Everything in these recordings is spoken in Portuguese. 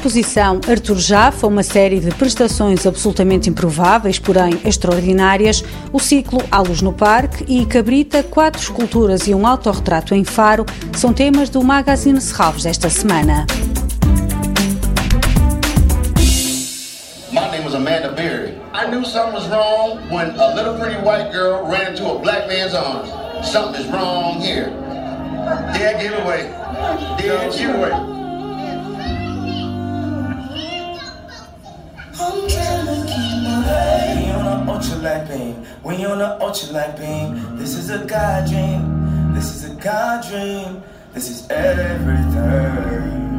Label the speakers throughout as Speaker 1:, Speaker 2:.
Speaker 1: exposição Artur Jaffa, uma série de prestações absolutamente improváveis, porém extraordinárias, o ciclo A Luz no Parque e Cabrita, quatro esculturas e um autorretrato em Faro são temas do Magazine Serralves desta semana.
Speaker 2: Amanda Berry. I knew something was wrong when a little pretty white girl ran into a black man's arms. Something is wrong here. Dead giveaway. Dead giveaway.
Speaker 3: Ultralight beam. We on a ultralight beam. This is a God dream. This is a God dream. This is everything.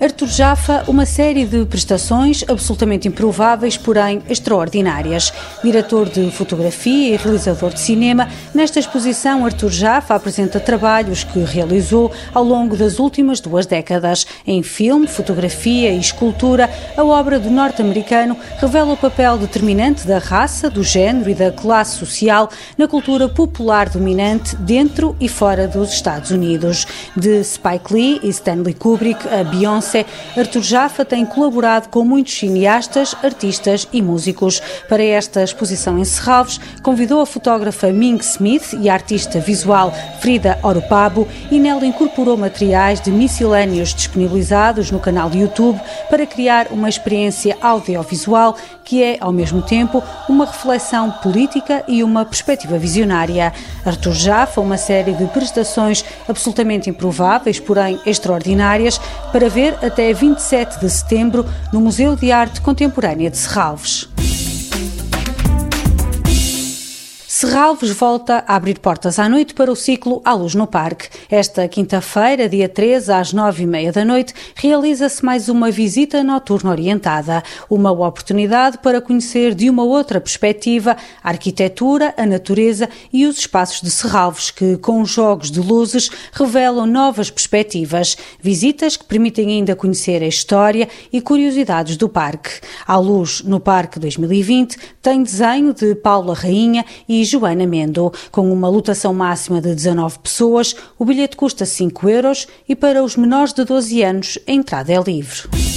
Speaker 1: Artur Jaffa, uma série de prestações absolutamente improváveis, porém extraordinárias. Diretor de fotografia e realizador de cinema, nesta exposição Artur Jaffa apresenta trabalhos que realizou ao longo das últimas duas décadas. Em filme, fotografia e escultura, a obra do norte-americano revela o papel determinante da raça, do género e da classe social na cultura popular dominante dentro e fora dos Estados Unidos. De Spike Lee e Stanley Kubrick a Beyoncé, Artur Jaffa tem colaborado com muitos cineastas, artistas e músicos. Para esta exposição em Serralves, convidou a fotógrafa Ming Smith e a artista visual Frida Oropabo e nela incorporou materiais de miscelâneos disponibilizados no canal de YouTube para criar uma experiência audiovisual que é, ao mesmo tempo, uma reflexão política e uma perspectiva visionária. Artur Jaffa, uma série de prestações absolutamente improváveis, porém extraordinárias, para ver até 27 de setembro no Museu de Arte Contemporânea de Serralves. Serralves volta a abrir portas à noite para o ciclo À Luz no Parque. Esta quinta-feira, dia 13, às nove e meia da noite, realiza-se mais uma visita noturna orientada. Uma oportunidade para conhecer de uma outra perspectiva a arquitetura, a natureza e os espaços de Serralves, que, com jogos de luzes, revelam novas perspectivas. Visitas que permitem ainda conhecer a história e curiosidades do parque. À Luz no Parque 2020 tem desenho de Paula Rainha e Joana Mendo. Com uma lotação máxima de 19 pessoas, o bilhete custa 5 euros e para os menores de 12 anos a entrada é livre.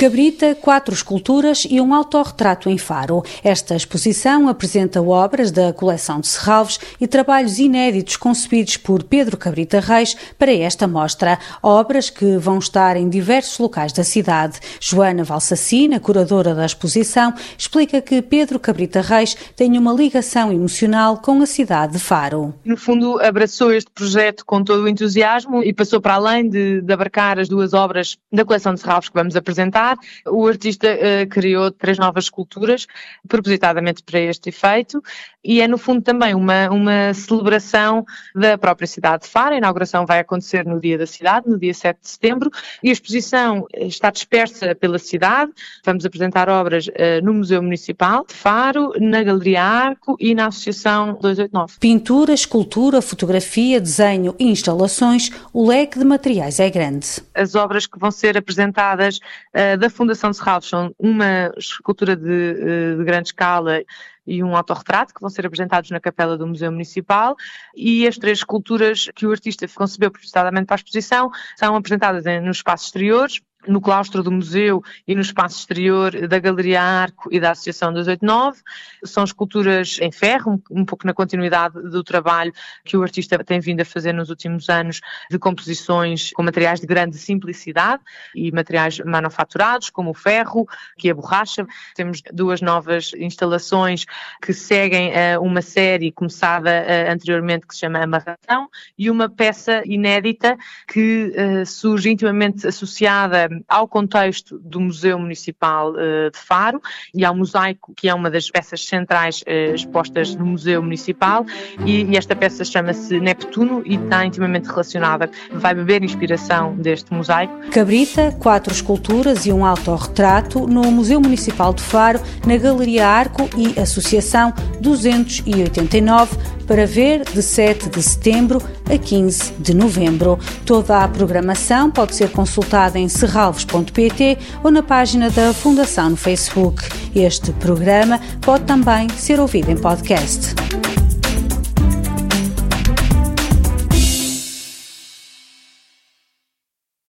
Speaker 1: Cabrita, quatro esculturas e um autorretrato em Faro. Esta exposição apresenta obras da coleção de Serralves e trabalhos inéditos concebidos por Pedro Cabrita Reis para esta mostra. Obras que vão estar em diversos locais da cidade. Joana Valsacina, curadora da exposição, explica que Pedro Cabrita Reis tem uma ligação emocional com a cidade de Faro.
Speaker 4: No fundo, abraçou este projeto com todo o entusiasmo e passou para além de, de abarcar as duas obras da coleção de Serralves que vamos apresentar o artista uh, criou três novas esculturas, propositadamente para este efeito, e é no fundo também uma, uma celebração da própria cidade de Faro. A inauguração vai acontecer no dia da cidade, no dia 7 de setembro, e a exposição está dispersa pela cidade. Vamos apresentar obras uh, no Museu Municipal de Faro, na Galeria Arco e na Associação 289.
Speaker 1: Pintura, escultura, fotografia, desenho e instalações, o leque de materiais é grande.
Speaker 4: As obras que vão ser apresentadas uh, da Fundação de Serralves são uma escultura de, eh, de grande escala e um autorretrato que vão ser apresentados na capela do Museu Municipal. E as três esculturas que o artista concebeu propositadamente para a exposição são apresentadas nos espaços exteriores no claustro do museu e no espaço exterior da Galeria Arco e da Associação 289. São esculturas em ferro, um, pouco na continuidade do trabalho que o artista tem vindo a fazer nos últimos anos de composições com materiais de grande simplicidade e materiais manufaturados, como o ferro, que é a borracha. Temos duas novas instalações que seguem uh, uma série começada uh, anteriormente que se chama Amarração e uma peça inédita que uh, surge intimamente associada ao contexto do Museu Municipal uh, de Faro e ao mosaico, que é uma das peças centrais uh, expostas no Museu Municipal, e, esta peça chama-se Neptuno e está intimamente relacionada, vai beber inspiração deste mosaico.
Speaker 1: Cabrita, quatro esculturas e um autorretrato no Museu Municipal de Faro, na Galeria Arco e Associação 289, para ver de 7 de setembro a 15 de novembro. Toda a programação pode ser consultada em serralves.pt ou na página da Fundação no Facebook. Este programa pode também ser ouvido em podcast.